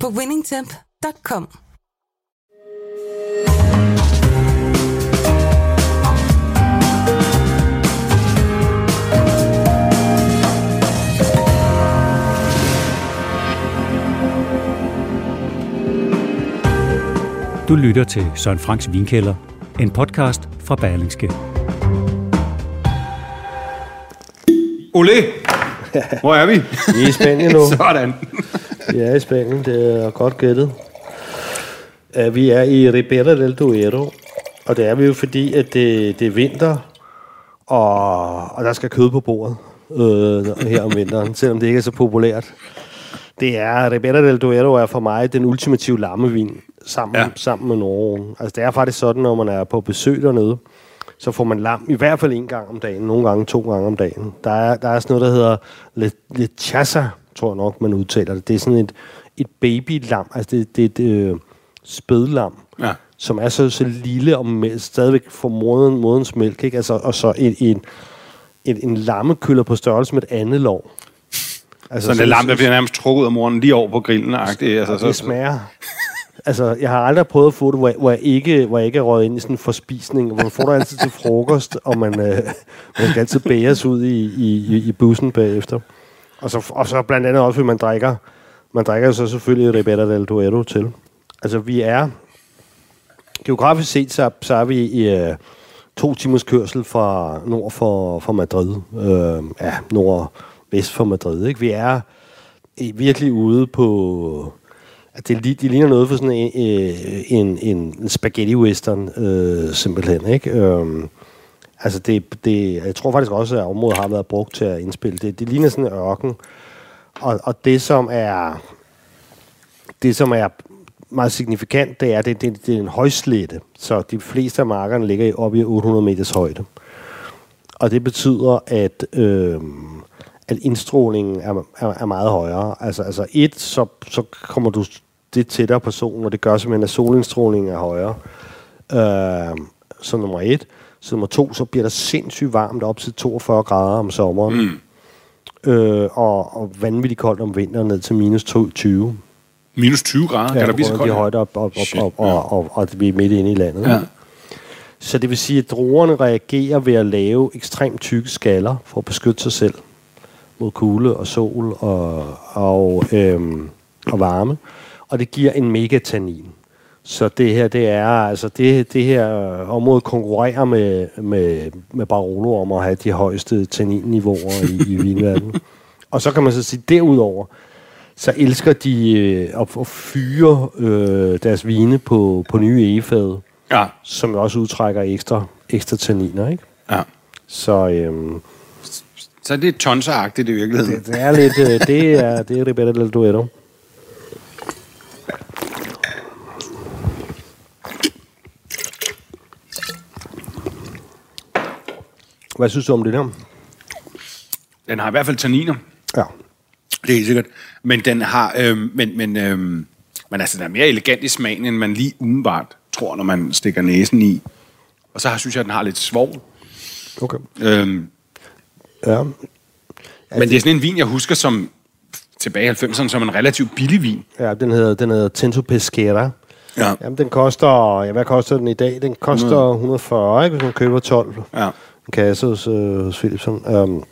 på winningtemp.com. Du lytter til Søren Franks Vinkælder, en podcast fra Berlingske. Ole, hvor er vi? Vi er i Spanien nu. Sådan. Vi er i Spanien, det er godt gættet. Uh, vi er i Ribera del Duero, og det er vi jo fordi, at det, det er vinter, og, og der skal kød på bordet øh, her om vinteren, selvom det ikke er så populært. Det er, Ribera del Duero er for mig den ultimative lammevin, sammen, Ja. sammen med Norge. Altså det er faktisk sådan, når man er på besøg dernede, så får man lam i hvert fald en gang om dagen, nogle gange to gange om dagen. Der er, der er sådan noget, der hedder le, lechasa, tror jeg nok, man udtaler det. Det er sådan et, et babylam, altså det, det er et øh, spædlam, Ja. som er så, så lille og mæ- stadigvæk får moden, modens mælk, ikke? Altså, og så en, en, en, en lammekøller på størrelse med et andet lår. Altså, Sådan en lam, der bliver nærmest trukket ud af moren lige over på grillen. Altså, det så, smager... Altså, jeg har aldrig prøvet at få det, hvor jeg, hvor jeg, ikke, hvor jeg ikke er røget ind i sådan en forspisning, hvor man får det altid til frokost, og man, øh, man skal altid bæres ud i, i, i bussen bagefter. Og så, og så blandt andet også, fordi man drikker, man drikker så selvfølgelig Ribera del Duero til. Altså, vi er... Geografisk set, så, så er vi i øh, to timers kørsel fra nord for, for Madrid. Øh, ja, nordvest for Madrid. Ikke? Vi er i- virkelig ude på... at Det, det ligner noget for sådan en, en, en, en spaghetti western, øh, simpelthen. Ikke? Øh, altså det, det, jeg tror faktisk også, at området har været brugt til at indspille det. Det ligner sådan en ørken. Og, og det, som er det, som er meget signifikant, det er, det, det, det er en højslette. Så de fleste af markerne ligger oppe i 800 meters højde. Og det betyder, at, øh, at indstrålingen er, er, er meget højere. Altså, altså et, så, så kommer du det tættere på solen, og det gør simpelthen, at solindstrålingen er højere. Øh, så nummer et. Så nummer to, så bliver der sindssygt varmt op til 42 grader om sommeren. Mm. Øh, og, og vanvittigt koldt om vinteren ned til minus 20. minus 20 grader, kan der blive så koldt? højder op, op, op, Shit, op, og, og, og, og vi er midt inde i landet. Ja. Så det vil sige, at druerne reagerer ved at lave ekstremt tykke skaller for at beskytte sig selv mod kulde og sol og, og, øhm, og varme. Og det giver en megatannin. Så det her, det er altså det, det her område konkurrerer med, med, med Barolo om at have de højeste tanninniveauer i, i vinverdenen. Og så kan man så sige, derudover, så elsker de øh, at, fyre øh, deres vine på, på nye egefade, Ja, som også udtrækker ekstra, ekstra tanniner, ikke? ja. Så øhm, Så det er tonseragtigt i virkeligheden. det, det er lidt, øh, det er, det er Ribera del Duero. Hvad synes du om det der? Den har i hvert fald tanniner. Ja. Det er helt sikkert. Men den har... Øhm, men, men, øhm, men altså, den er mere elegant i smagen, end man lige umiddelbart tror, når man stikker næsen i. Og så har, synes jeg, at den har lidt svovl. Okay. Øhm, Ja. men det er sådan en vin, jeg husker som tilbage i 90'erne som en relativt billig vin. Ja, den hedder, den hedder Tinto Pesquera. Ja. Jamen, den koster... Ja, hvad koster den i dag? Den koster 140, ikke? Hvis man køber 12. Ja. En kasse hos, øh, hos Philipsen. Um, øhm.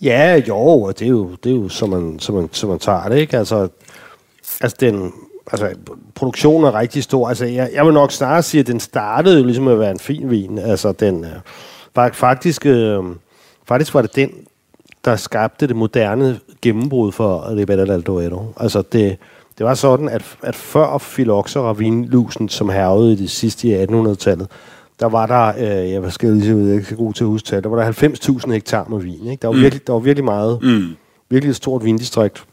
ja, jo, og det er jo, det er jo som, man, som, man, som man tager det, ikke? Altså, altså, den, altså, produktionen er rigtig stor. Altså, jeg, jeg vil nok snarere sige, at den startede jo ligesom at være en fin vin. Altså, den, øh, faktisk, øh, faktisk var det den, der skabte det moderne gennembrud for Ribera del Duero. Altså, det, det var sådan, at, at før filoxera vinlusen, som hervede i det sidste i 1800-tallet, der var der, øh, jeg skal lige sige, jeg er ikke så god til at huske tal, der var der 90.000 hektar med vin. Ikke? Der, var virkelig, der var virkelig meget, Mm. virkelig et stort vindistrikt.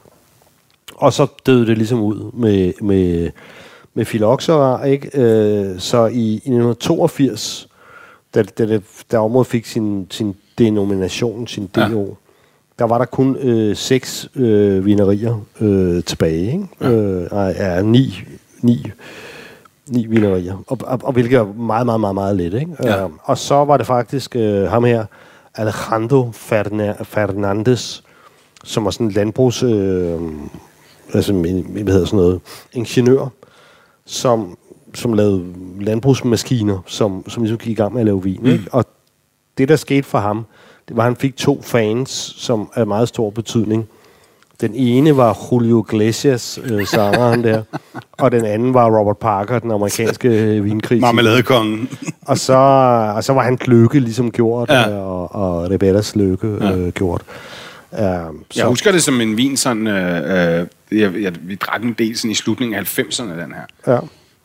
og så døde det ligesom ud med, med, med filoxera, ikke? Øh, så i, i 1982, da, da, da, da området fik sin, sin denomination, sin DO, ja. der var der kun øh, seks øh, vinerier øh, tilbage. Ikke? Ja. Øh, nej, ja, ni, ni, ni vinerier, og, og, og hvilket er meget, meget, meget, meget let. Ikke? Ja. Øh, og så var det faktisk øh, ham her, Alejandro Ferna- Fernandez, som var sådan en landbrugs... Øh, altså, hvad hedder sådan noget? Ingeniør, som, som lavede landbrugsmaskiner, som, som ligesom gik i gang med at lave vin. Mm. Ikke? Og det, der skete for ham, det var, at han fik to fans, som er meget stor betydning. Den ene var Julio Iglesias, øh, sangeren der, og den anden var Robert Parker, den amerikanske øh, vinkrig. Marmeladekongen. Og så, og så var han lykke ligesom gjort, Ja. ja. og, og Rebellas lykke ja. øh, gjort. Uh, Jeg husker det som en vin, sådan, øh, øh, jeg, jeg, vi drak en del sådan i slutningen af 90'erne, den her.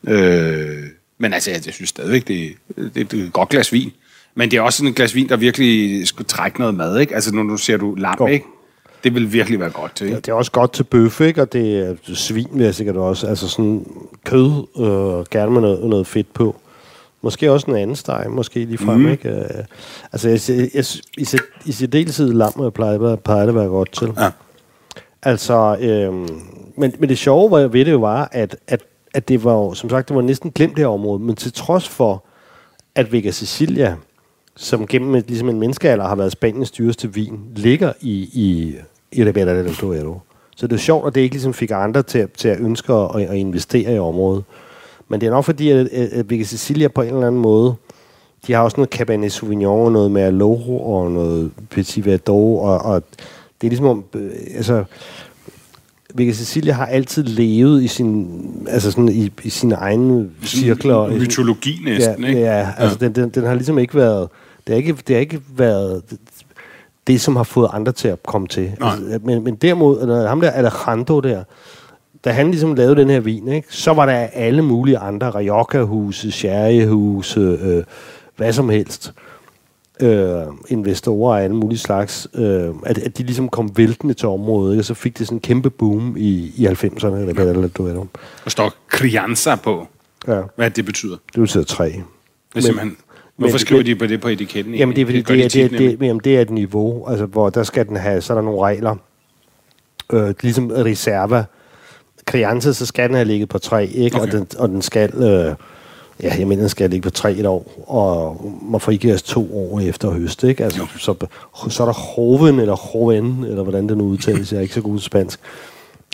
ja. Øh, men altså, jeg, jeg synes stadigvæk, det, det, det er et godt glas vin. Men det er også sådan et glas vin, der virkelig skulle trække noget mad, ikke? Altså, når du ser du lam, Jo. ikke? Det vil virkelig være godt til, Ja, det er også godt til bøf, ikke? Og det er svin, vil jeg sikkert også. Altså sådan kød, øh, gerne med noget, noget fedt på. Måske også en anden steg, måske lige frem, mm. ikke? Øh, altså, jeg, jeg, jeg, i, i særdeleshed lam plejer, plejer det at være godt til. Ja. Altså, øh, men, men det sjove var, ved det jo var, at, at, at det var jo, som sagt, det var næsten glemt det her område, men til trods for, at Vega Sicilia, som gennem et, ligesom en menneskealder har været Spaniens dyreste vin, ligger i, i, i Ribera del Duero. Så det er sjovt, at det ikke ligesom fik andre til, til at ønske at, at investere i området. Men det er nok fordi, at, at, Vega Sicilia på en eller anden måde, de har også noget Cabernet Sauvignon, og noget Merlot og noget Petit Verdot, og, og det er ligesom om, øh, altså, Vega Sicilia har altid levet i sin, altså sådan i, i sine egne cirkler. Mytologi næsten, ja, ikke? Ja, altså Den, den, den har ligesom ikke været, det har ikke, det har ikke været det, som har fået andre til at komme til. Nej. Altså, men, men derimod, når ham der Alejandro der, da han ligesom lavede den her vin, ikke, så var der alle mulige andre, Rioja-huse, sherryhuse, øh, hvad som helst, øh, investorer af alle mulige slags, øh, at, at de ligesom kom væltende til området, ikke, og så fik det sådan en kæmpe boom i, i 90'erne, eller hvad eller, du ved. Der står Crianza på. Ja, Hvad det betyder. det betyder tre. Det er simpelthen... Hvorfor men- skriver de på det på etiketten? Jamen det er fordi, det, de det, tit det, nemlig. det, jamen, det er et niveau, altså, hvor der skal den have, så er der nogle regler. Øh, ligesom reserva. Crianza, så skal den have ligget på tre, ikke? Okay. Og, den, og den skal, øh, ja, jeg mener, den skal ligge på tre et år, og må frigives to år efter høst, ikke? Altså, så, så er der hoven, eller hoven, eller hvordan det nu udtales, jeg er ikke så god til spansk.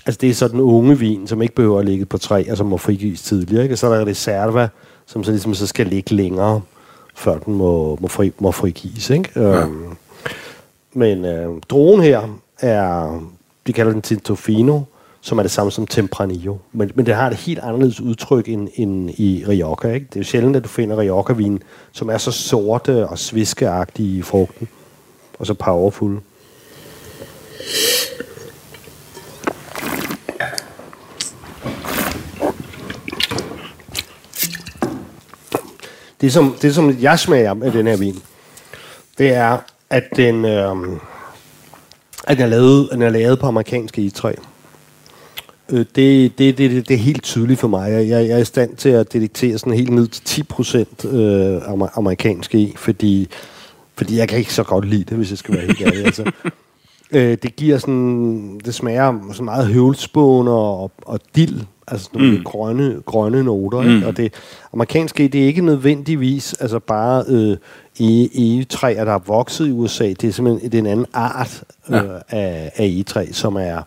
Altså, det er så den unge vin, som ikke behøver at ligge på tre, og som må frigives tidligere, ikke? Og så er der reserva, som så ligesom så skal ligge længere, før den må, må, fri, må frigives, ikke? Ja. Øhm, men øh, druen her er, de kalder den Tintofino, som er det samme som Tempranillo. Men, men det har et helt anderledes udtryk end, end i Rioja. Ikke? Det er jo sjældent, at du finder Rioja-vin, som er så sorte og sviskeagtige i frugten. Og så powerful. Det som, det, som jeg smager af den her vin, det er, at den, øh, at den, er lavet, den er lavet på amerikansk egetræ. Øh, det, det, det, det, det er helt tydeligt for mig. Jeg, jeg er i stand til at detektere sådan helt ned til 10% øh, amer- amerikansk e, fordi, fordi jeg kan ikke så godt lide det, hvis jeg skal være helt ærlig. Altså. Øh, det giver sådan, det smager så meget høvlspån og, og dild, altså nogle mm. grønne, grønne noter. Mm. Ikke? Og det amerikanske, det er ikke nødvendigvis altså bare øh, e- egetræer, der er vokset i USA. Det er simpelthen det er en anden art øh, Ja. af, af egetræ, som er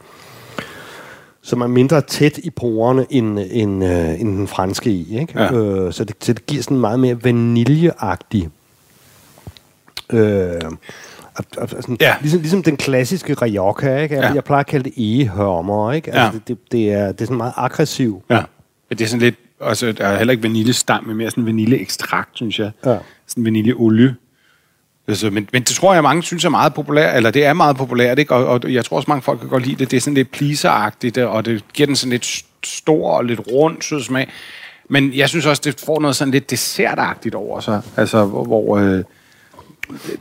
som er mindre tæt i porerne end, end, øh, end den franske i. Ikke? Ja. Øh, så, det, så det giver sådan meget mere vaniljeagtig øh, sådan, Ja. ligesom, ligesom den klassiske Rioja, ikke? Jeg, Ja. jeg plejer at kalde det egehørmer, ikke? Altså, Ja. det, det, det, er, det er sådan meget aggressiv. Ja. Det er sådan lidt... Altså, der er heller ikke vaniljestam, men mere sådan vaniljeekstrakt, synes jeg. Ja. Sådan vaniljeolie. Altså, men, men det tror jeg, mange synes er meget populært, eller det er meget populært, ikke? Og, og jeg tror også, mange folk kan godt lide det. Det er sådan lidt pleaseragtigt, og det giver den sådan lidt st- stor og lidt rund sød smag. Men jeg synes også, det får noget sådan lidt dessertagtigt over sig. Altså, hvor... hvor øh,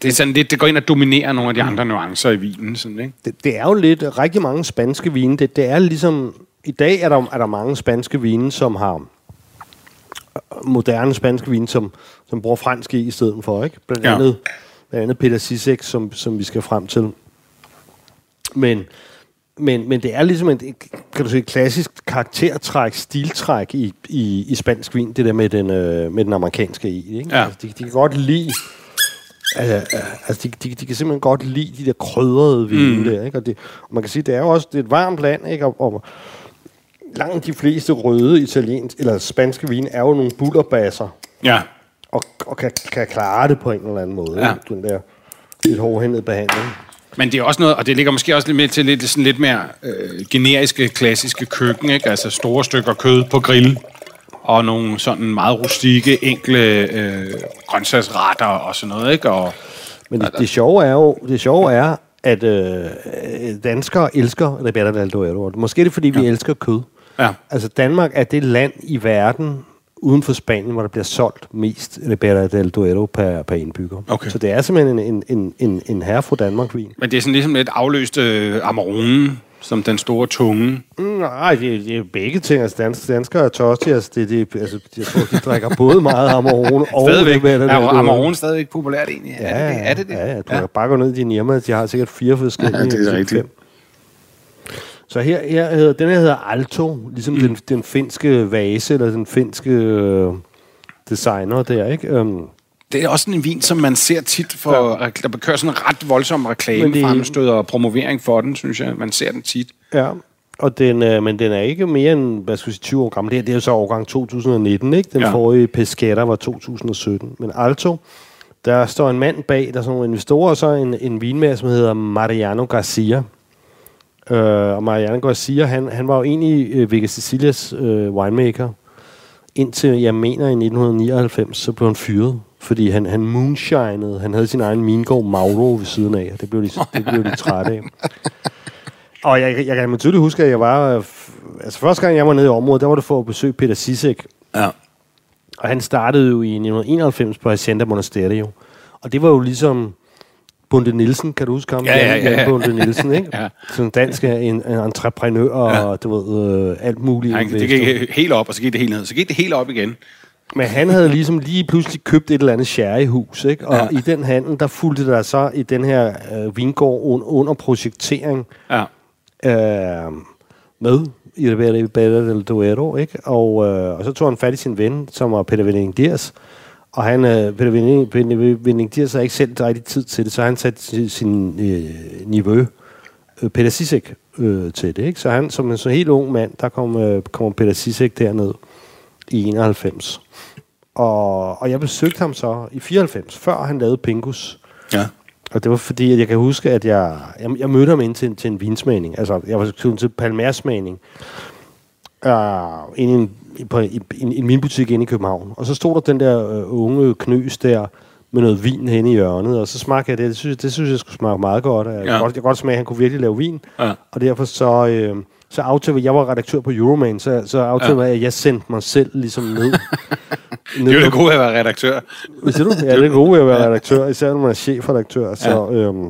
Det, er sådan lidt, det går ind og dominerer nogle af de andre nuancer i vinen. Sådan, ikke? Det, det er jo lidt rigtig mange spanske vine. Det, det er ligesom... I dag er der, er der mange spanske vine, som har øh, moderne spanske vine, som, som bruger fransk i i stedet for, ikke? Blandt Ja. andet, blandt andet Peter Sisek, som, som vi skal frem til. Men, men, men det er ligesom et, kan du sige, et klassisk karaktertræk, stiltræk i, i, i spansk vin, det der med den, øh, med den amerikanske i. Ikke? Ja. Altså, de, de kan godt lide Altså, altså de, de, de kan simpelthen godt lide de der krydrede vine mm. der, ikke? Og, det, og man kan sige, det er jo også det er et varmt land, ikke? Og, og langt de fleste røde italienske eller spanske vine er jo nogle bullerbasser, Ja. og, og kan, kan klare det på en eller anden måde. Ja. Ikke? Den der lidt hårdhændede behandling. Men det er også noget, og det ligger måske også lidt mere til lidt, sådan lidt mere øh, generiske, klassiske køkken, ikke? Altså store stykker kød på grill, og nogle sådan meget rustikke, enkle øh, grøntsagsretter og sådan noget, ikke? Og, Men det, det sjove er jo, det sjove er, at øh, danskere elsker Ribera del Duero. Måske er det, fordi vi ja. elsker kød. ja. Altså Danmark er det land i verden uden for Spanien, hvor der bliver solgt mest Ribera del Duero per, per indbygger. Okay. Så det er simpelthen en, en, en, en, en herre fra Danmark-vin. Men det er sådan ligesom lidt afløst øh, Amarone, som den store tunge. Mm, nej, det, det er begge ting. Altså, dansk, danskere er tørstige. Altså, det, det, altså, jeg tror, de drikker både meget Amarone og Stadigvæk. Ribera del Er. Amarone stadigvæk populært egentlig? Ja, er det det? Er det, det? Ja, ja, du ja. kan bare gå ned i din hjemme, de har sikkert fire forskellige. Ja, det er rigtigt. fem. Så her, her hedder, den her hedder Alto, ligesom mm. den, den finske vase, eller den finske øh, designer der, ikke? Um, Det er også sådan en vin, som man ser tit, for, ja. der kører sådan en ret voldsom reklame, fremstød og promovering for den, synes jeg. Man ser den tit. ja, og den, øh, men den er ikke mere end, hvad skal vi sige, 20 år gammel. Det, her, det er jo så årgang 2019, ikke? Den Ja. forrige Pescara var 2017. Men Alto, der står en mand bag, der er sådan nogle investorer, og så en, en vinmager, som hedder Mariano Garcia. Uh, og Mariano Garcia, han, han var jo egentlig uh, Vega Sicilias uh, winemaker, indtil, jeg mener, i 1999, så blev han fyret. Fordi han, han moonshinede. Han havde sin egen mingård Mauro ved siden af, og det blev de, det blev de trætte af. Og jeg, jeg kan tydeligt huske, at jeg var... Altså, første gang jeg var nede i området, der var det for at besøge Peter Sisek. Ja. Og han startede jo i 1991 på Hacienda Monasterio. Og det var jo ligesom Bunde Nielsen, kan du huske ham? Ja, ja, ja, ja. Bunde Nielsen, ikke? Ja. Sådan dansk en, en entreprenør og du ved, øh, alt muligt. Han, det gik helt op, og så gik det helt ned. Så gik det helt op igen. Men han havde ligesom lige pludselig købt et eller andet sherryhus, ikke? Og ja. i den handel, der fulgte der så i den her øh, vingård un, under projektering Ja. øh, med i Ribera del Duero, ikke? Og, øh, og så tog han fat i sin ven, som var Peter Venning Dias. Og han, øh, Peter Peter Venning Dias havde ikke selv rigtig tid til det, så han satte sin, sin øh, niveau, øh, Peter Sisek, øh, til det, ikke? Så han, som en så helt ung mand, der kom, øh, kommer Peter Sisek derned i 91. Og, og jeg besøgte ham så i 94, før han lavede Pingus. Ja. Og det var fordi, at jeg kan huske, at jeg, jeg, jeg mødte ham ind til, til en vinsmagning. Altså, jeg var til, til palmersmagning. Uh, inde i en, på, i, i, en vinbutik inde i København. Og så stod der den der øh, unge knøs der med noget vin henne i hjørnet. Og så smagte jeg det. Det synes, det synes jeg skulle smage meget godt. Jeg, Ja. godt, jeg godt smage, at han kunne virkelig lave vin. Ja. Og derfor så... Øh, så aftalte jeg var redaktør på Euroman, så, så aftalte Ja. ja. at jeg sendte mig selv ligesom ned. Det er jo det gode at være redaktør. Siger du? Ja, det er gode ved at være redaktør, især når man er chefredaktør. Så, ja. øhm,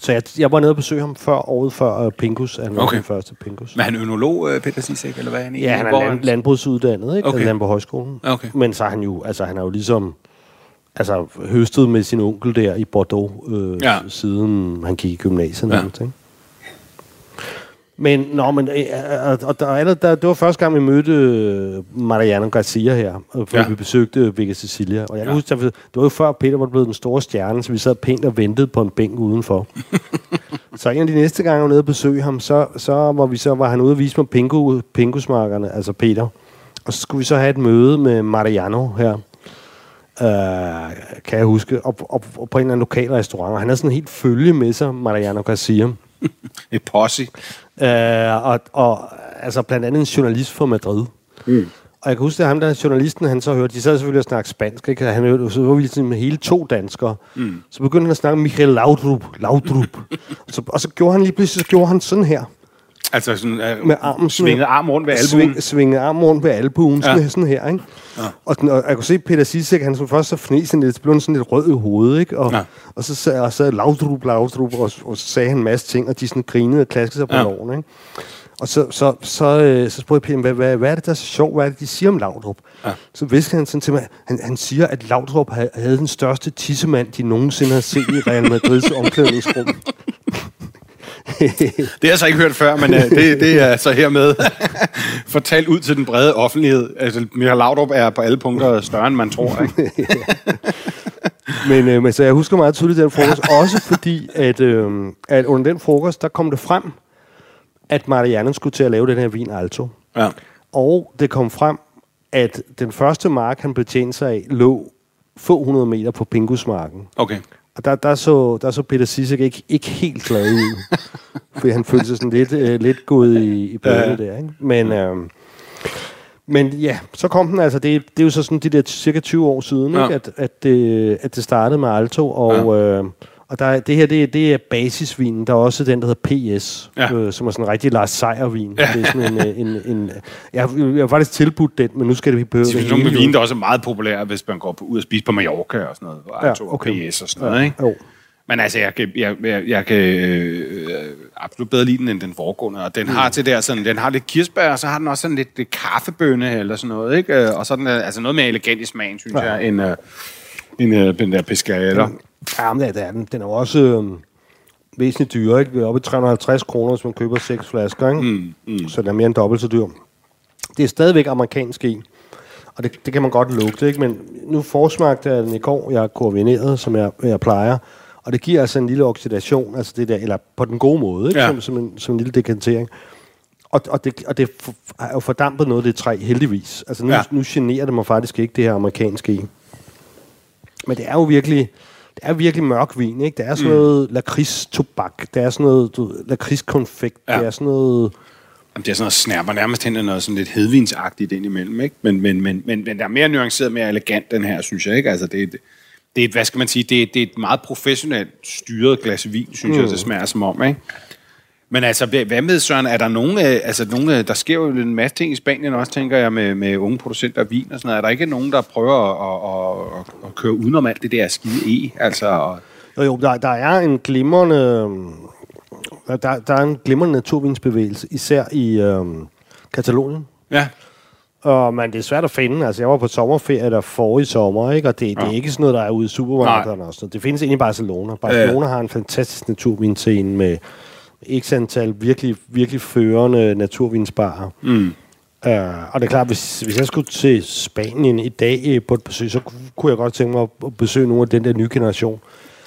så jeg, jeg var nede og besøge ham før, året før uh, Pingus, han var Okay. den første Pingus. Men er han ønolog, øh, Peter Sisek, eller hvad er han Ja, han er land, landbrugsuddannet, ikke? Okay. Okay. Landbrugshøjskolen. Okay. Men så er han jo, altså han er jo ligesom altså, høstet med sin onkel der i Bordeaux, øh, Ja. siden han gik i gymnasiet. Ja. Ja. Ikke? Men, nå, men øh, og, og der, er der, det var første gang, vi mødte øh, Mariano Garcia her, og Ja. vi besøgte Vega Sicilia. Og jeg kan Ja. huske, det var jo før Peter var blevet den store stjerne, så vi sad pænt og ventede på en bænk udenfor. så en af de næste gange, jeg var nede og besøge ham, så, så, var, vi, så var han ude og vise mig pingu, pingusmarkerne, altså Peter. Og så skulle vi så have et møde med Mariano her, øh, kan jeg huske, op, op, op på en eller anden lokal restaurant. Og han havde sådan en helt følge med sig, Mariano Garcia. Et posse. Øh, og, og altså blandt andet en journalist fra Madrid. Mm. Og jeg kan huske, at ham der journalisten, han så hørte, de sad selvfølgelig og snakke spansk, ikke? Han hørte, så var vi ligesom hele to danskere. Mm. Så begyndte han at snakke Michael Laudrup. Laudrup. så, og så gjorde han lige pludselig, så gjorde han sådan her. Altså sådan, uh, med armen sådan svinget arm rundt ved albuen. Sving, svinget arm rundt ved albuen, sådan, Ja. her, sådan her, ikke? Ja. Og, den, og jeg kunne se Peter Sissek, han så først så han lidt, så blev han sådan lidt rød i hovedet, ikke? Og, Ja. og så sagde og så Laudrup, Laudrup, og, og så sagde han en masse ting, og de sådan grinede og klaskede sig på ja. loven, ikke? Og så, så, så, øh, så spurgte jeg Peter, hvad, hvad, hvad er det, der er så sjovt? Hvad er det, de siger om Laudrup? Ja. Så viskede han sådan til mig, han, han siger, at Laudrup havde, havde den største tissemand, de nogensinde har set i Real Madrids omklædningsrum. Det har jeg så ikke hørt før, men uh, det, det er så hermed fortalt ud til den brede offentlighed. Altså, Michael Laudrup er på alle punkter større, end man tror. Ikke? Men, øh, men så jeg husker meget tydeligt den frokost, også fordi, at, øh, at under den frokost, der kom det frem, at Marianne skulle til at lave den her vin Alto. Ja. Og det kom frem, at den første mark, han betjente sig af, lå få hundrede meter på Pingusmarken. Okay. Og der, der, så, der så Peter Sissek ikke, ikke helt glad ud. fordi han følte sig sådan lidt, øh, lidt gået i, i bødet Ja. ja. der. Ikke? Men, øh, men ja, så kom den altså. Det, det er jo så sådan de der cirka 20 år siden, Ja. ikke? At, at, det, at det startede med Alto. Og, ja. øh, og der, er- det her, det, er- det er basisvinen. Der er også den, der hedder PS, Ja. øh, som er sådan en rigtig Lars Seier-vin. Ja. Det er sådan en... øh, en, en jeg, jeg har faktisk tilbudt den, men nu skal det vi behøve Det er nogle med vin, der også er meget populære, hvis man går på, ud og spise på Mallorca og sådan noget. Og Ja, okay. PS og sådan noget, ikke? Jo. Men altså, jeg kan, jeg, jeg, jeg kan øh, absolut bedre lide den end den foregående. Og den har til der sådan, den har lidt kirsebær, og så har den også sådan lidt, lidt kaffebønne eller sådan noget, ikke? Øh, Og sådan altså noget mere elegant i smagen, synes ja. jeg, end, øh, end øh, den der pescaria. Ja, men det er den. Den er jo også øh, væsentligt dyrere. Ikke? Vi er oppe i 350 kroner, hvis man køber seks flasker. Ikke? Mm, mm. Så den er mere end dobbelt så dyr. Det er stadigvæk amerikansk i. Og det, det kan man godt lugte, ikke? Men nu forsmagte jeg den i går. Jeg har koordineret, som jeg, jeg plejer. Og det giver altså en lille oxidation, altså det der, eller på den gode måde, ikke? Ja. Som, som, en, som en lille dekantering. Og, og, det, og det har jo fordampet noget af det træ, heldigvis. Altså nu, ja. nu generer det mig faktisk ikke, det her amerikanske i. Men det er jo virkelig, det er virkelig mørk vin, ikke? Det er sådan mm. noget lakrids-tobak, det er sådan noget du, lakrids-konfekt, Ja. det er sådan noget... Jamen, det er sådan noget snærper nærmest hen noget sådan lidt hedvinsagtigt indimellem, ikke? Men, men, men, men, men der er mere nuanceret, mere elegant, den her, synes jeg, ikke? Altså, det, er et- det er et, hvad skal man sige, det det er et meget professionelt styret glas vin, synes mm. jeg, det smager som om, ikke? Men altså, hvad med, Søren, er der nogen, øh, altså nogen, øh, der sker jo en masse ting i Spanien også, tænker jeg, med, med unge producenter af vin og sådan noget. Er der ikke nogen, der prøver at, at, at, at køre udenom alt det der skide e? Altså, og, Jo, jo, der, der er en glimrende... øhm, Der, der er en glimrende naturvinsbevægelse, især i øhm, Katalonien. ja, Og, men det er svært at finde. Altså, jeg var på sommerferie der forrige sommer, ikke? og det, det er ikke sådan noget, der er ude i supermarkederne. Og sådan noget. Det findes inde i Barcelona. Barcelona har en fantastisk naturvinscene med x antal virkelig, virkelig førende naturvinsbarer. Mm. Uh, og det er klart, hvis, hvis jeg skulle til Spanien i dag øh, på et besøg, så ku- kunne jeg godt tænke mig at- at besøge nogle af den der nye generation.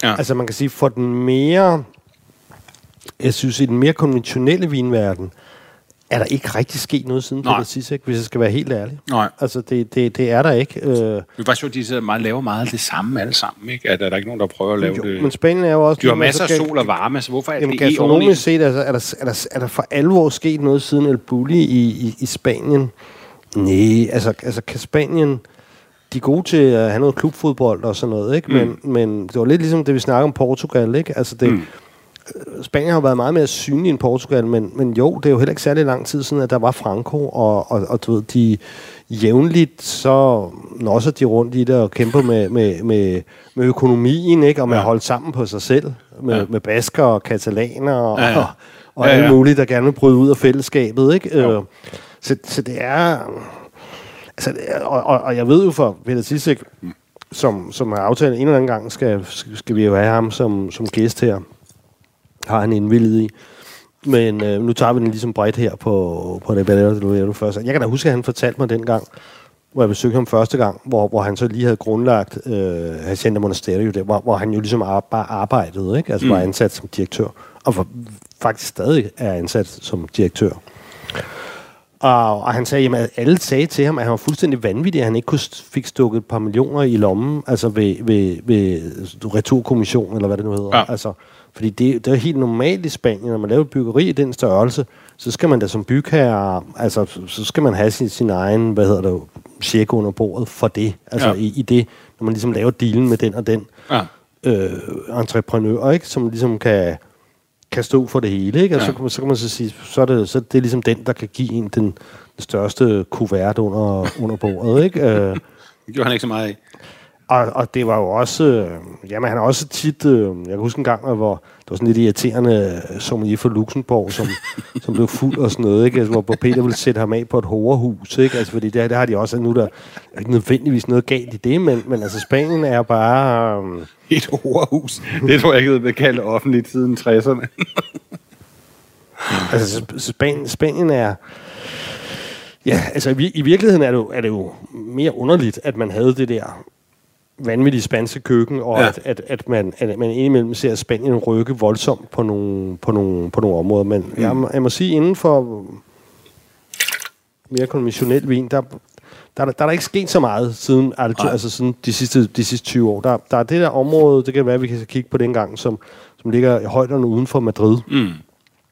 Ja. Altså man kan sige, for den mere, jeg synes i den mere konventionelle vinverden, er der ikke rigtig sket noget siden Nej. Peter Sisek, hvis jeg skal være helt ærlig. Nej. Altså det, det, det er der ikke. Øh, det er faktisk sjovt, de sidder meget, laver meget af det samme alle sammen, ikke? At der er der ikke nogen, der prøver at lave jo, det. men Spanien er jo også... De har men masser af sol og varme, så hvorfor er Jamen, det e gastronomisk ordentligt? set, altså, er, der, er, der, er der for alvor sket noget siden El Bulli i, i, i Spanien? Nej, altså, altså kan Spanien... De er gode til at have noget klubfodbold og sådan noget, ikke? Men, Mm. men det var lidt ligesom det, vi snakker om Portugal, ikke? Altså det, mm. Spanien har været meget mere synlig end Portugal, men, men jo, det er jo heller ikke særlig lang tid siden, at der var Franco, og, og, og du ved, de jævnligt så nosser de rundt i det og kæmper med, med, med, med økonomien, ikke? Og med Ja. at holde sammen på sig selv, med, Ja. med basker og katalaner og, Ja, ja, og, og Ja, ja, alle mulige, der gerne vil bryde ud af fællesskabet, ikke? Jo. Øh, så, så det er... Altså, det er- og, og, og jeg ved jo for Peter Sissek, som, som har aftalt en eller anden gang, skal, skal vi jo have ham som, som gæst her. Har han indvildet i. Men øh, nu tager vi den ligesom bredt her på, på det Balero de Loero først. Jeg kan da huske, at han fortalte mig dengang, hvor jeg besøgte ham første gang, hvor, hvor han så lige havde grundlagt øh, Hacienda Monasterio, der, hvor, hvor han jo ligesom ar- bare arbejdede, ikke? altså mm. var ansat som direktør, og for, faktisk stadig er ansat som direktør. Og, og han sagde, at alle sagde til ham, at han var fuldstændig vanvittig, at han ikke kunne fik stukket et par millioner i lommen, altså ved, ved, ved returkommission, eller hvad det nu hedder. Ja. Altså, fordi det, det er helt normalt i Spanien, når man laver byggeri i den størrelse, så skal man da som bygherre, altså så- skal man have sin, sin egen, hvad hedder det, check under bordet for det. Altså Ja. ja. i, i det, når man ligesom laver dealen med den og den Ja. øh, entreprenør, ikke? som ligesom kan, kan stå for det hele, ikke? Og Ja. så, kan man, så kan man så sige, så er, det, så er det ligesom den, der kan give en den, den største kuvert under, under bordet, ikke? Øh, Det gjorde han ikke så meget af. Og, og det var jo også... Øh, jamen, han har også tit... Øh, jeg kan huske en gang, hvor det var sådan lidt irriterende øh, sommelier for Luxembourg, som, som blev fuld og sådan noget, ikke? Altså, hvor, Peter ville sætte ham af på et hårehus, ikke? Altså, fordi det, det har de også... Nu er der er ikke nødvendigvis noget galt i det, men, men altså, Spanien er bare... Øh, Et horehus. Det tror jeg ikke, det kaldt offentligt siden 60'erne. Altså, Sp- Spanien, Spanien er... Ja, altså i, i virkeligheden er det, jo, er det jo mere underligt, at man havde det der vanvittige spanske køkken, og Ja. at, at, at, man, at man indimellem ser Spanien rykke voldsomt på nogle, på nogle, på nogle områder. Men mm. jeg, må, jeg må sige, inden for mere konventionel vin, der, der, er der, der er der ikke sket så meget siden, altså, altså siden de, sidste, de sidste 20 år. Der, der er det der område, det kan være, at vi kan kigge på den gang, som, som ligger i højderne uden for Madrid Mm.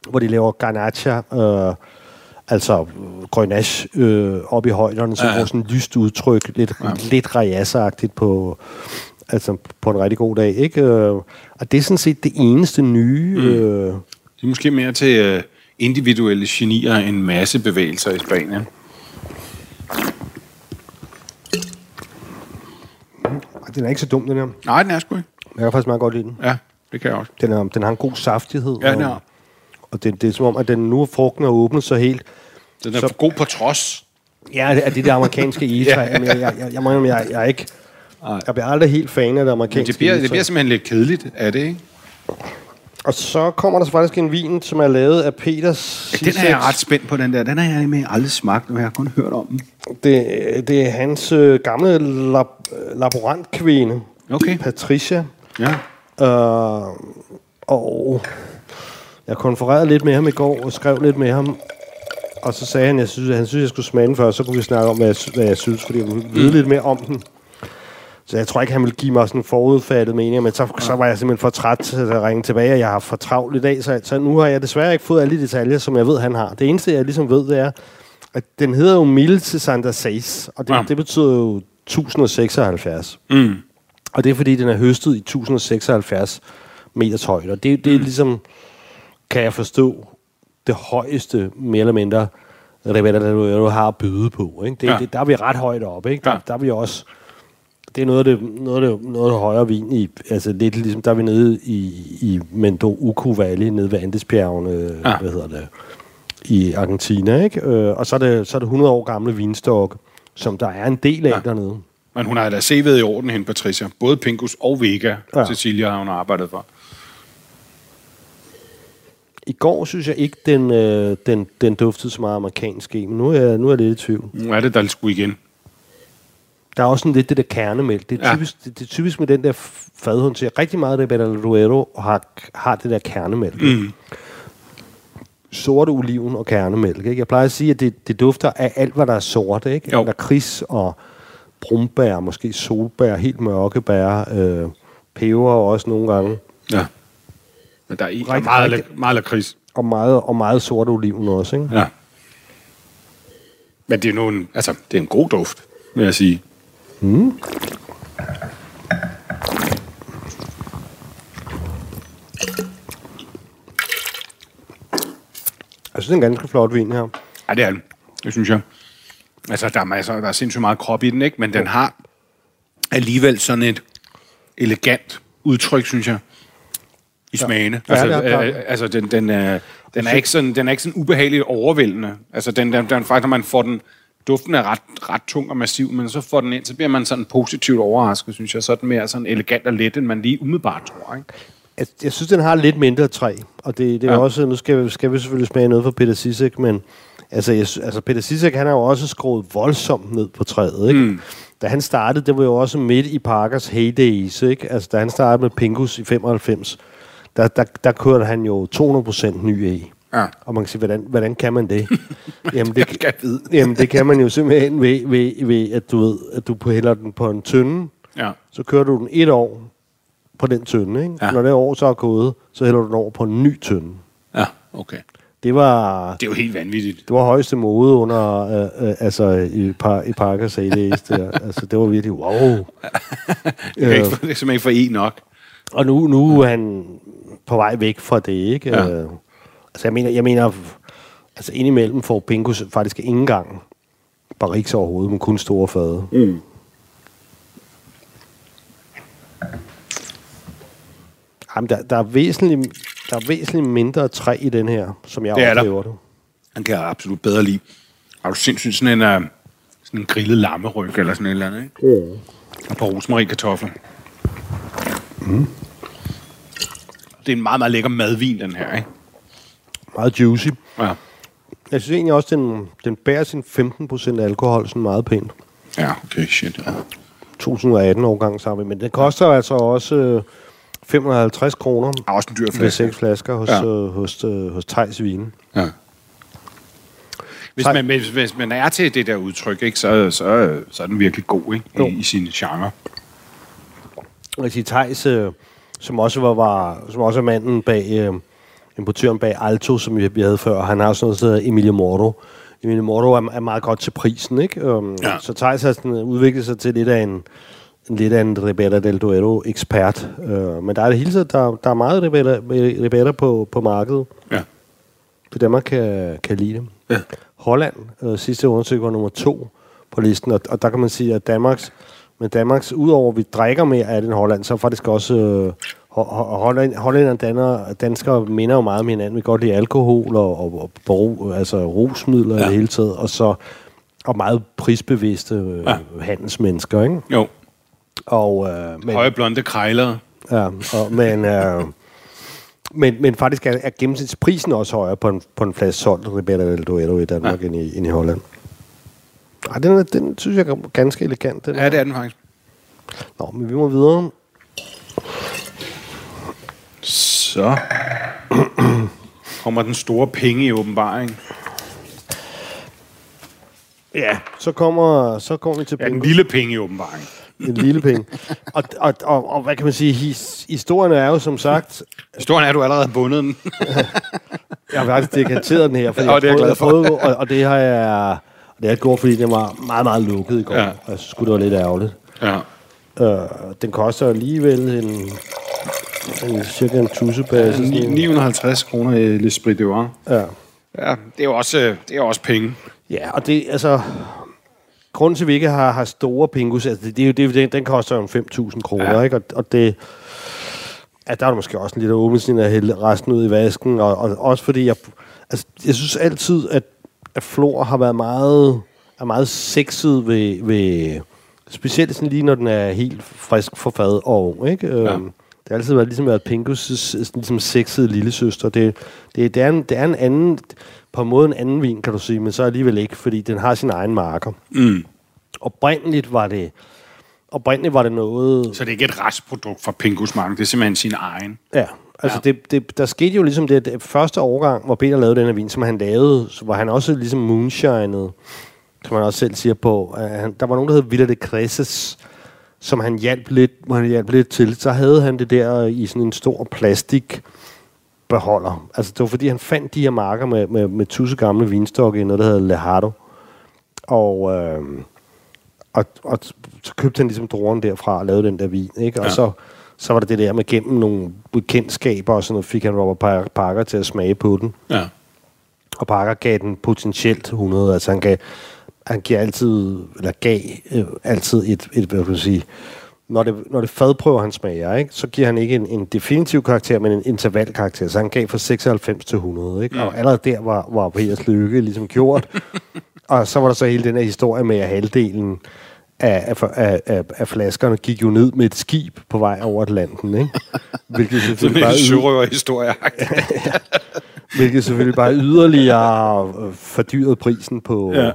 hvor de laver garnacha, øh, altså grønage øh, op i højderne, som Ja, ja. får sådan et lyst udtryk, lidt, ja. lidt rajasseagtigt på, altså på en rigtig god dag. Ikke? Øh, og det er sådan set det eneste nye. Mm. Øh, Det er måske mere til øh, individuelle genier end masse bevægelser i Spanien. den er ikke så dum, den her. Nej, den er sgu ikke. Jeg kan faktisk meget godt lide den. Ja, det kan jeg også. Den, er, den har en god saftighed. Ja, den og, er. og det, det er som om, at den nu er frugten er åbnet så helt. Den er Så- så... god på trods. Ja, det er det der amerikanske egetræ. Ja. ja. jeg, jeg, jeg, indrømme, jeg, jeg, er ikke... Jeg bliver aldrig helt fan af det Men amerikanske det bliver, det egetræ. bliver simpelthen lidt kedeligt af det, ikke? Og så kommer der så faktisk en vin, som er lavet af Peters Den er jeg ret spændt på, den der. Den har jeg nemlig aldrig smagt, men jeg har kun hørt om den. Det, det er hans øh, gamle lab, laborantkvinde, Okay. Patricia. Ja. Øh, og jeg konfererede lidt med ham i går og skrev lidt med ham. Og så sagde han, jeg synes, han synes, jeg skulle smage den først, så kunne vi snakke om, hvad jeg, hvad jeg synes, fordi jeg ville vide Mm. lidt mere om den. Så jeg tror ikke, han ville give mig sådan en forudfattet mening, men så, så var jeg simpelthen for træt til at ringe tilbage, og jeg har for travlt i dag, så, så nu har jeg desværre ikke fået alle de detaljer, som jeg ved, han har. Det eneste, jeg ligesom ved, det er, at den hedder jo Mille til Santa Seis, og det, Ja. ja. det betyder jo 1076. Mm. Og det er fordi, den er høstet i 1076 meters højde. Og det, det er ligesom, kan jeg forstå, det højeste, mere eller mindre, Duero har at byde på. Ikke? Det, Ja. det, der er vi ret højt oppe. Ikke? Der, Ja. der er vi også... Det er noget af det, noget af det, noget af højere vin i, altså lidt ligesom, der er vi nede i, i Mendo Ucu Valley, nede ved Andesbjergene, Ja. hvad hedder det, i Argentina, ikke? Øh, og så er, det, så er det 100 år gamle vinstokke, som der er en del af Ja. dernede. Men hun har da CV'et i orden, hende Patricia. Både Pinkus og Vega. Ja. Cecilia har hun arbejdet for. I går synes jeg ikke, den, øh, den, den duftede så meget amerikansk men nu er, jeg, nu er jeg lidt i tvivl. Nu er det der skulle igen. Der er også sådan lidt det der kernemælk. Det er Ja. typisk, det, det er typisk med den der fadhåndtering. Rigtig meget af Ruero har, har det der kernemælk. Mm. Sorte oliven og kernemælk. Ikke? Jeg plejer at sige, at det, det dufter af alt, hvad der er sort. Ikke? Jo. Lakrids og brumbær, måske solbær, helt mørke bær, øh, peber også nogle gange. Ja. Men der er, i, Rigtig- meget, lak- meget lakrids. Og meget, og meget sort oliven også. Ikke? Ja. Men det er en, altså, det er en god duft, vil jeg sige. Jeg synes, det er en ganske flot vin her. Ja, det er den. Det synes jeg. Altså, der er, masser, der er sindssygt meget krop i den, ikke? Men den har alligevel sådan et elegant udtryk, synes jeg, i smagene. Ja, altså, det klart. øh, altså den, den, er, den, er ikke sådan, den er ikke sådan ubehageligt overvældende. Altså, den, den, den, faktisk, når man får den... Duften er ret, ret tung og massiv, men så får den ind, så bliver man sådan positivt overrasket, synes jeg. Så er den mere sådan elegant og let, end man lige umiddelbart tror, ikke? Jeg, jeg synes, den har lidt mindre træ, og det, det er Ja. ja. også, nu skal, vi- skal vi selvfølgelig smage noget fra Peter Sisek, men altså, jeg, altså Peter Sisek, han har jo også skruet voldsomt ned på træet, ikke? Mm. Da han startede, det var jo også midt i Parkers heydays, ikke? Altså, da han startede med Pingus i 95, der, der, der kørte han jo 200% ny E. Ja. Og man kan sige, hvordan, hvordan kan man det? jamen, det, vide. jamen, det kan man jo simpelthen ved, ved, ved at du ved, at du hælder den på en tynde, Ja. så kører du den et år på den tynde. Ikke? Ja. Når det år så er gået, så hælder du den over på en ny tynde. Ja, okay. Det var, Det jo helt vanvittigt. det var højeste mode under, øh, øh, altså i, par, i Parkers ADS der. altså, det var virkelig, wow. Det er, ikke, det er simpelthen ikke for en nok. Og nu, nu er han på vej væk fra det, ikke? Ja. Øh, altså, jeg mener, jeg mener, altså indimellem får Pingus faktisk ikke engang barriks overhovedet, men kun store fade. Mm. Jamen, der, der, er væsentligt, der er væsentligt mindre træ i den her, som jeg Det er oplever det. Den kan jeg absolut bedre lide. Har du sindssygt sådan en, uh, sådan en grillet lammeryg eller sådan et eller andet, ikke? Mm. Og på rosmarinkartofler. Mm. Det er en meget, meget lækker madvin, den her, ikke? Meget juicy. Ja. Jeg synes egentlig også, den, den bærer sin 15% alkohol sådan meget pænt. Ja, okay, shit. Ja. 2018 årgang sammen, men den koster altså også øh, 550 kroner er også en dyr med flaske. seks flasker hos, Ja. øh, hos, øh, hos Thijs Vine. Ja. Hvis man, hvis, hvis man er til det der udtryk, ikke, så, så, så er den virkelig god ikke? Jo. I, i sin genre. Og jeg siger Thijs, øh, som også var, var, som også er manden bag, øh, importøren bag Alto, som vi, vi havde før, han har sådan noget, der hedder Emilio Moro. Emilio Moro er, er meget godt til prisen, ikke? Um, Ja. Så Thijs har sådan udviklet sig til lidt af en, en lidt af en Ribera del Duero ekspert. Uh, men der er det hele tiden, der, der er meget Ribera, Ribera på, på markedet. Ja. For Danmark kan, kan lide det. Ja. Holland, øh, sidste undersøgelse, var nummer to på listen, og, og der kan man sige, at Danmarks, men Danmarks, udover at vi drikker mere af den Holland, så er faktisk også øh, ho- ho- Holland, Holland og danner, danskere minder jo meget om hinanden. Vi kan godt lide alkohol og, og, og bro, altså rusmidler ja. I det hele taget, og så og meget prisbevidste øh, ja. handelsmennesker, ikke? Jo. Og, øh, men, Høje blonde krejlere. Ja, og, men, øh, men, men faktisk er, er gennemsnitsprisen også højere på en, på en flaske solgt Ribera del Duero i Danmark ja. end, i, end i Holland. Ej, den, er, den synes jeg er ganske elegant. Den Ja, det er den faktisk. Nå, men vi må videre. Så kommer den store penge i åbenbaring. Ja. Så kommer, så kommer vi til Ja, den bingo. lille penge i åbenbaring. En lille penge. og, og, og, og, hvad kan man sige? His, historien er jo som sagt... Historien er, at du allerede har bundet den. Jeg har faktisk dekanteret den her, fordi Åh, det er jeg prøvede- glad for. og, og det har jeg... Jeg gjort, fordi den var meget, meget lukket i går. Ja. Ja. Og jeg synes det var lidt ærgerligt. ja. Øh, den koster alligevel en, en cirka en Ni- en- 950 kroner i L'Esprit de Var. Ja. Ja, det er jo også, øh, det er også penge. ja, og det altså... Grunden til, at vi ikke har, har store pingus, altså det, det, er jo- det, den, den koster jo en 5.000 kroner, Ja. ja. ikke? Og, og det... Ja, der er der måske også en lille åbningslinje at hælde resten ud i vasken, og, og også fordi jeg... Altså, jeg synes altid, at, at flor har været meget, er meget sexet ved, ved... Specielt sådan lige, når den er helt frisk for fad og ikke? Ja. Øhm, det har altid været ligesom været Pinkus' sådan ligesom sexede lille søster. Det, det, det, er en, det er en anden, på en måde en anden vin, kan du sige, men så alligevel ikke, fordi den har sin egen marker. Mm. Oprindeligt var det, oprindeligt var det noget... Så det er ikke et restprodukt fra Pingus Marken, det er simpelthen sin egen. Ja, altså Ja. Det, det, der skete jo ligesom det, det første årgang, hvor Peter lavede den her vin, som han lavede, var han også ligesom moonshined, som han også selv siger på. Uh, han, der var nogen, der hed Villa de Creses, som han hjalp lidt, hvor han hjalp lidt til. Så havde han det der i sådan en stor plastik beholder. Altså det var fordi, han fandt de her marker med, med, med tusse gamle vinstokke i noget, der hedder Lejardo. Og, øh, og, og så købte han ligesom druerne derfra og lavede den der vin. Ikke? Og ja. så, så var det det der med gennem nogle bekendtskaber og sådan noget, fik han Robert Par- Parker til at smage på den. Ja. Og Parker gav den potentielt 100. Altså han gav, han giver altid, eller gav øh, altid et, et, hvad kan man sige, når det, når det fadprøver, han smager, ikke, så giver han ikke en, en definitiv karakter, men en intervalkarakter. Så han gav fra 96 til 100. Ikke? Mm. Og allerede der var, var Peters lykke ligesom gjort. og så var der så hele den her historie med, at halvdelen af, af, af, af, flaskerne gik jo ned med et skib på vej over Atlanten. Ikke? Hvilket selvfølgelig bare sørøverhistorie. Hvilket selvfølgelig bare yderligere øh, fordyrede prisen på, Ja. ja.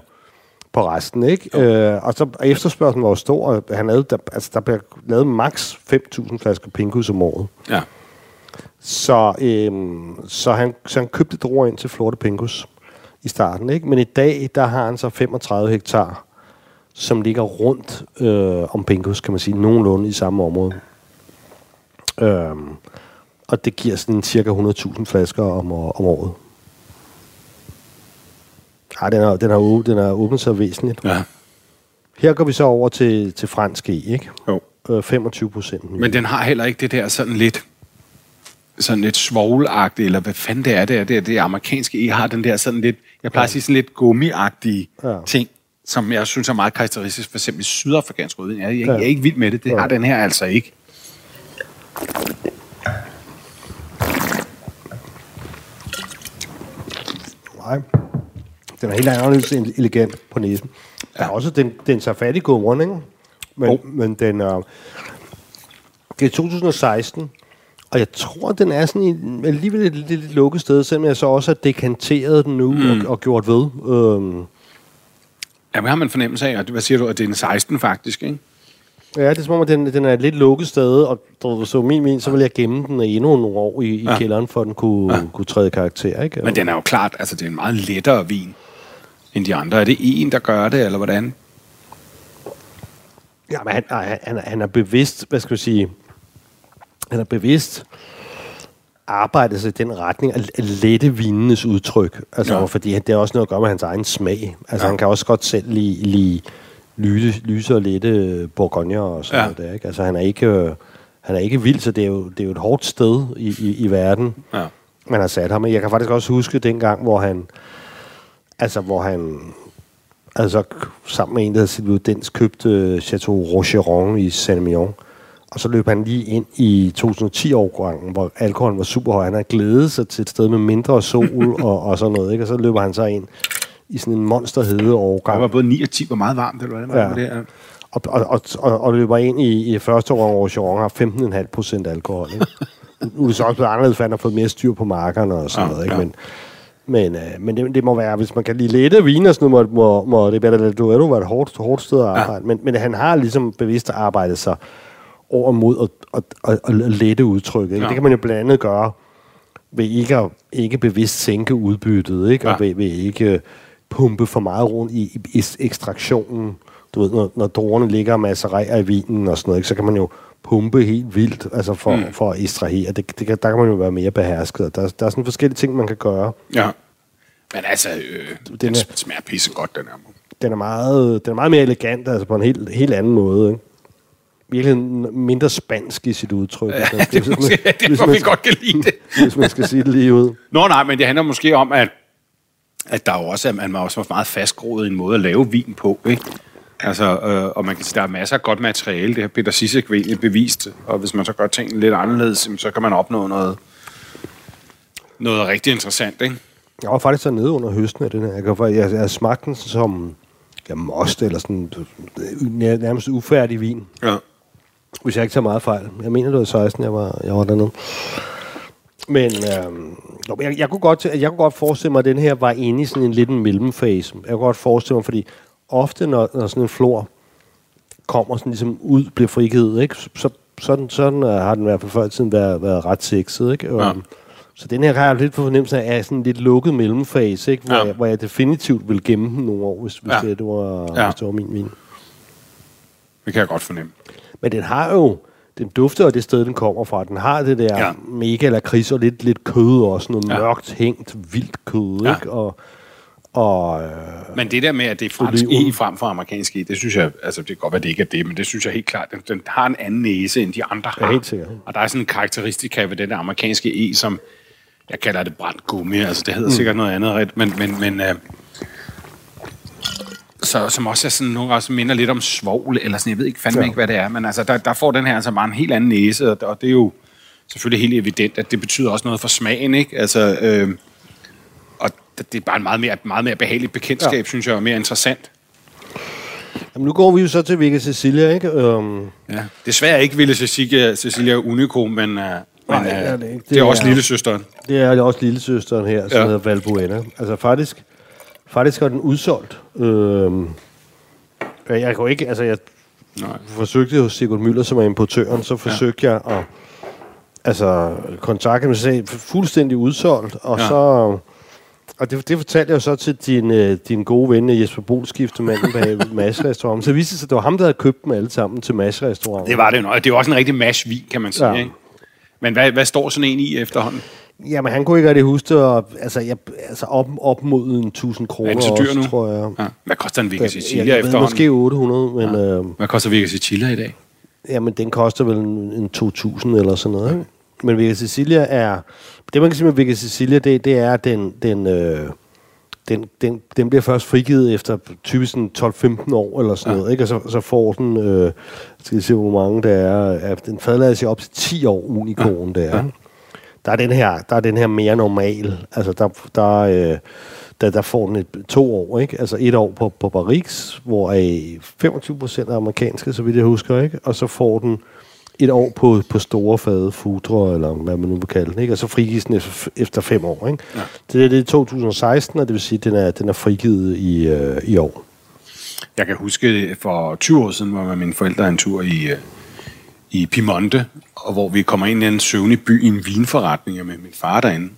på resten, ikke? Øh, og så og efterspørgselen var jo stor. og Han havde, der, altså, der blev lavet maks 5.000 flasker Pinkus om året. ja. Så, øhm, så, han, så han købte druer ind til Florte Pinkus i starten, ikke? Men i dag, der har han så 35 hektar, som ligger rundt øh, om Pinkus, kan man sige, nogenlunde i samme område. Øhm, og det giver sådan cirka 100.000 flasker om, om året. Ej, den har, den har, den har åbnet sig væsentligt. ja. Her går vi så over til, til fransk E, ikke? Jo. Øh, 25 procent. Men den har heller ikke det der sådan lidt sådan lidt svovlagtigt, eller hvad fanden det er, det er, det, er, det amerikanske E har den der sådan lidt, jeg plejer at sige sådan lidt gummiagtige Ja. ja. ting, som jeg synes er meget karakteristisk, for eksempel sydafrikansk rødvin. Jeg, jeg, jeg er ikke vild med det, det har den her altså ikke. Nej. Den er helt anderledes elegant på næsen. Ja. Der er også, den, den tager fat i gummeren, ikke? Men, Jo. men den er... Det er 2016, og jeg tror, den er sådan i, alligevel et lidt, lidt lukket sted, selvom jeg så også har dekanteret den nu mm. og, og gjort ved. Øhm, Ja, hvad har man fornemmelse af? Og hvad siger du, at det er en 16 faktisk, ikke? ja, det er som om, at den, den er et lidt lukket sted, og du så min min, så vil jeg gemme den endnu nogle år i, i ja. Kælderen, for at den kunne, ja. kunne træde karakter, ikke? Men den er jo klart, altså det er en meget lettere vin end de andre. Er det en, der gør det, eller hvordan? Ja, men han, han, han er bevidst, hvad skal vi sige, han er bevidst arbejdet sig i den retning at lette vinenes udtryk. Altså, ja. Fordi det er også noget at gøre med hans egen smag. Altså, ja. Han kan også godt selv lide, lide lyse, lyse og lette bourgogne og sådan ja. Noget der, ikke? Altså, han er ikke, øh, han er ikke vild, så det er jo, det er jo et hårdt sted i, i, i verden, Ja. man har sat ham. Jeg kan faktisk også huske dengang, hvor han, altså, hvor han, altså sammen med en, der hedder Silvio Dens, købte øh, Chateau Rocheron i Saint-Emilion. Og så løb han lige ind i 2010-årgangen, hvor alkoholen var super høj. Han havde glædet sig til et sted med mindre sol og, og sådan noget. Ikke? Og så løber han så ind i sådan en monsterhede Der årgang. var både 9 og 10 var meget varmt, eller hvad? Ja. Ja. Det her? Og, og, og, og, løber ind i, i første årgang, hvor Chiron har 15,5 procent alkohol. Ikke? nu er det så også blevet anderledes, for han har fået mere styr på markerne og sådan Ja, noget. Ikke? ja. Men, men, øh, men det, det, må være, hvis man kan lide lette viner, så må, må, må det det du være et hårdt, hårdt sted at arbejde. Ja. Men, men han har ligesom bevidst arbejdet sig over mod at, at, at, at lette udtrykket. Ikke? Ja. Det kan man jo blandt andet gøre ved ikke, at, ikke bevidst sænke udbyttet, ikke? og Ja. ved, ved ikke øh, pumpe for meget rundt i, i ekstraktionen. Du ved, når, når druerne ligger og macererer i vinen og sådan noget, ikke? så kan man jo pumpe helt vildt altså for, mm. for at ekstrahere. Det, det kan, der kan man jo være mere behersket. og Der, der er sådan forskellige ting, man kan gøre. Ja. Men altså, øh, den, den er- smager pisse godt, den her. Den er meget, den er meget mere elegant, altså på en helt, helt anden måde. Ikke? Virkelig mindre spansk i sit udtryk. Ja, Altså, det er man- måske det, hvis man vi skal- godt kan lide det. Hvis man skal sige det lige ud. Nå nej, men det handler måske om, at, at der jo også er, man er også meget fastgroet i en måde at lave vin på, ikke? Altså, øh, og man kan sige, der er masser af godt materiale, det har Peter Sissek egentlig bevist, og hvis man så gør tingene lidt anderledes, så kan man opnå noget, noget rigtig interessant, ikke? Jeg var faktisk så nede under høsten af den her. Jeg, kan, jeg, jeg smagte den som ja, most, eller sådan nær- nærmest ufærdig vin. Ja. Hvis jeg ikke tager meget fejl. Jeg mener, det var 16, jeg var, jeg var dernede. Men men jeg, jeg, kunne godt, jeg kunne godt forestille mig, at den her var inde i sådan en lidt en mellemfase. Jeg kunne godt forestille mig, fordi ofte, når, når sådan en flor kommer sådan ligesom ud, bliver frigivet, ikke? Så, så, sådan, sådan øh, har den i hvert fald før i tiden været, været ret sexet. Ikke? Ja. Øhm, Så den her har jeg lidt på fornemmelse af, er sådan en lidt lukket mellemfase, ikke? Hvor, Ja. jeg, hvor jeg definitivt vil gemme den nogle år, hvis, hvis, Ja. det, det, var, Ja. hvis det var min vin. Det kan jeg godt fornemme. Men den har jo, den dufter af det sted, den kommer fra. Den har det der ja. Mega lakrids og lidt, lidt kød også. Noget ja. Mørkt, hængt, vildt kød, ja. Ikke? Og, og øh, Men det der med, at det er fransk Oliven. E frem for amerikansk E, det synes jeg, altså det kan godt være, det ikke er det, men det synes jeg helt klart, den, den har en anden næse, end de andre har. Ja, helt sikkert. Og der er sådan en karakteristika ved den der amerikanske E, som jeg kalder det brændt gummi, altså det hedder mm. sikkert noget andet, men, men, men øh, så, som også er sådan nogle gange minder lidt om svovl, eller sådan, jeg ved ikke fandme Ja. ikke, hvad det er, men altså, der, der får den her altså bare en helt anden næse, og, og det er jo selvfølgelig helt evident, at det betyder også noget for smagen, ikke? Altså, øh, og det er bare en meget mere, meget mere behageligt bekendtskab, Ja. synes jeg, og mere interessant. jamen, nu går vi jo så til Vega Cecilia, ikke? Øhm, Ja. Desværre ikke Ville Cecilia, Cecilia Unico, men, uh, men uh, det er det, ikke. det Det er også er- lille søsteren. det er også lillesøsteren her, som. Ja. hedder Valbuena. Altså faktisk, faktisk er den udsolgt. Øhm, jeg, kunne ikke, altså jeg Nej. forsøgte hos Sigurd Møller, som er importøren, så forsøgte ja. jeg at altså, kontakte mig, sagde fuldstændig udsolgt, og ja. Så... Og det, det fortalte jeg jo så til din, øh, din gode ven øh, Jesper Bolskifte, manden bag Mads Restaurant. Så viste det sig, at det var ham, der havde købt dem alle sammen til Mads Restaurant. Det var det jo. nok. Det er jo også en rigtig mash kan man sige. Ja. Ikke? Men hvad, hvad står sådan en i efterhånden? Jamen, han kunne ikke rigtig huske det, og, altså, jeg, altså op, op mod en 1000 kroner Er så dyr også, nu? tror jeg. Ja. Hvad koster en Vega jeg, Sicilia jeg ved, efterhånden? måske 800, men ja. øh, Hvad koster Vega Sicilia i dag? jamen, den koster vel en, en 2000 eller sådan noget. Ikke? men Vega Sicilia er... Det, man kan sige med Vega Sicilia, det, det er, at den, den, øh, den, den, den bliver først frigivet efter typisk sådan 12-15 år eller sådan ja. noget, ikke? Og så, så får den, øh, skal vi se, hvor mange der er, den fadlader sig op til 10 år unikon ja. der. Ja. Der er den her, der er den her mere normal, altså der, der, øh, der, der får den et, to år, ikke? Altså et år på, på Barrix, hvor er 25 procent er amerikanske, så vidt jeg husker, ikke? Og så får den et år på, på store fade futre, eller hvad man nu vil kalde det, ikke? og så frigives den efter, efter fem år. Ikke? Ja. Det er det er 2016, og det vil sige, at den er, den er frigivet i, øh, i år. Jeg kan huske, for 20 år siden var mine forældre en tur i, øh, i Piemonte, og hvor vi kommer ind i en søvnig by i en vinforretning med min far derinde.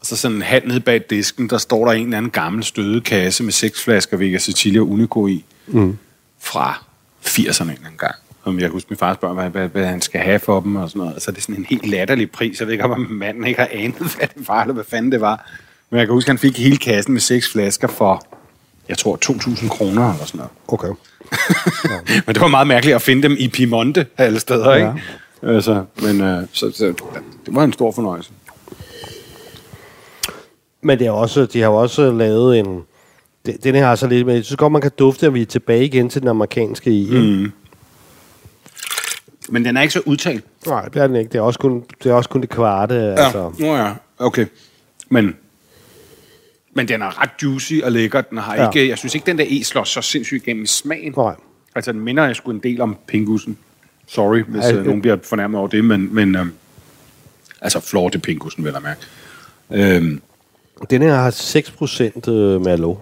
Og så sådan halv nede bag disken, der står der en eller anden gammel støde kasse med seks flasker Vega Sicilia Unico i. Mm. Fra 80'erne en eller anden gang om jeg husker min far spørger, hvad, hvad, hvad, han skal have for dem og sådan noget. Så er det sådan en helt latterlig pris. Jeg ved ikke, om manden ikke har anet, hvad det var, eller hvad fanden det var. Men jeg kan huske, at han fik hele kassen med seks flasker for, jeg tror, 2.000 kroner eller sådan noget. Okay. ja. men det var meget mærkeligt at finde dem i Piemonte alle steder, ja. ikke? Altså, men øh, så, så, det var en stor fornøjelse. Men det er også, de har også lavet en... Den her har så lidt... Men jeg synes godt, man kan dufte, at vi er tilbage igen til den amerikanske i. Mm. Men den er ikke så udtalt. Nej, det er den ikke. Det er også kun det, er også kun det kvarte. Ja, altså. Nå ja, okay. Men, men den er ret juicy og lækker. Den har ja. ikke, jeg synes ikke, den der e slår så sindssygt igennem smagen. Nej. Altså, den minder jeg sgu en del om pingussen. Sorry, hvis ja, øh, nogen bliver fornærmet over det, men, men øh, altså flor til pingussen, vil jeg mærke. Øhm. Den her har 6% øh, Merlot.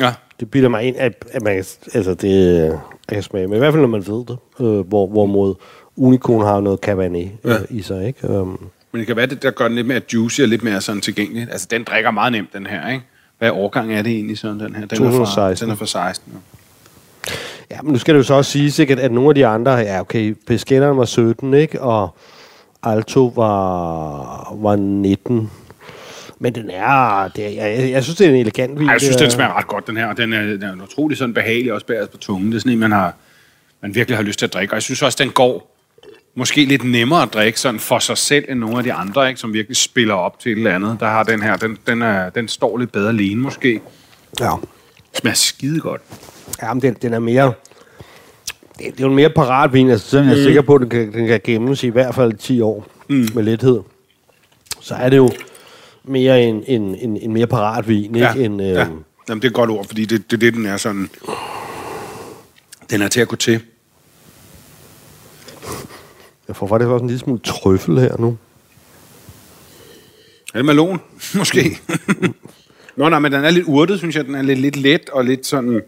Ja. Det bilder mig ind, at, at man, altså det, jeg kan smage, men i hvert fald når man ved det, øh, hvor, hvorimod Unicorn har noget Cabernet ja. øh, i sig, ikke? Um, men det kan være, det der gør den lidt mere juicy og lidt mere sådan tilgængelig. Altså, den drikker meget nemt, den her, ikke? Hvad årgang er det egentlig sådan, den her? Den 2016. Er fra, den er fra 16, ja. Ja, men nu skal det jo så også sige, at, at nogle af de andre, ja okay, Pesquetteren var 17, ikke? Og Alto var, var 19. Men den er, det er jeg, jeg synes, det er en elegant vin. jeg synes, den smager ret godt, den her. Og den er, den er utrolig sådan behagelig, også bæret på tungen. Det er sådan en, man, har, man virkelig har lyst til at drikke. Og jeg synes også, den går måske lidt nemmere at drikke sådan for sig selv, end nogle af de andre, ikke, som virkelig spiller op til et eller andet. Der har den her, den, den, er, den står lidt bedre alene måske. Ja. Smager skide godt. Ja, men den, den er mere... Det, det er jo en mere parat vin, altså sådan, mm. jeg er sikker på, at den kan, den kan gemmes i hvert fald 10 år mm. med lethed. Så er det jo mere en, en, en, en mere parat vin, ikke? Ja, en, øh, ja. Jamen, det er et godt ord, fordi det, det, det den er sådan... Den er til at gå til. Jeg får faktisk også en lille smule trøffel her nu. Er det malon? Måske. Nå, nej, men den er lidt urtet, synes jeg. Den er lidt, lidt let og lidt sådan...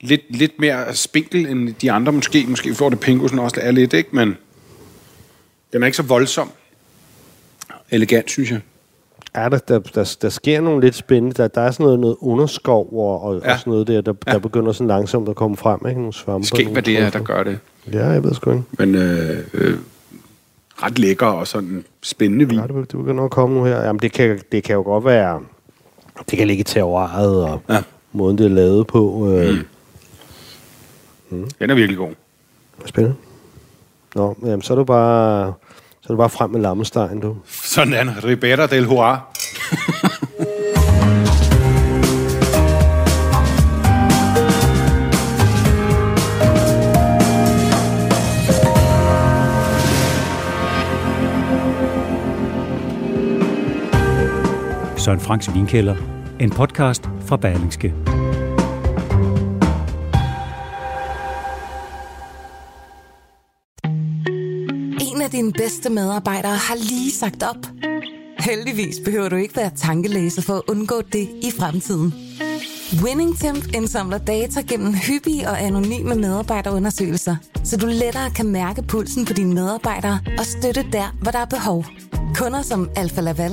Lidt, lidt mere spinkel end de andre måske. Måske får det pingusen også er lidt, ikke? Men den er ikke så voldsom. Elegant, synes jeg. Ja, der, der, der, der sker nogle lidt spændende. Der, der er sådan noget, noget underskov og, og, ja. og sådan noget der, der, ja. der begynder sådan langsomt at komme frem. Ikke? Nogle svampe. Skæg, hvad det er, der gør det. Ja, jeg ved sgu ikke. Men øh, øh, ret lækker og sådan spændende vin. Ja, det, det begynder at komme nu her. Jamen, det kan, det kan jo godt være... Det kan ligge i terroiret og ja. måden, det er lavet på. Øh. Mm. Mm. Den er virkelig god. Spændende. Nå, jamen, så er du bare... Så er det bare frem med lammestein, du. Sådan, Ribera del Hurra. Søren Franks Vinkælder. En podcast fra Berlingske. En af dine bedste medarbejdere har lige sagt op. Heldigvis behøver du ikke være tankelæser for at undgå det i fremtiden. WinningTemp indsamler data gennem hyppige og anonyme medarbejderundersøgelser, så du lettere kan mærke pulsen på dine medarbejdere og støtte der, hvor der er behov. Kunder som Alfa Laval,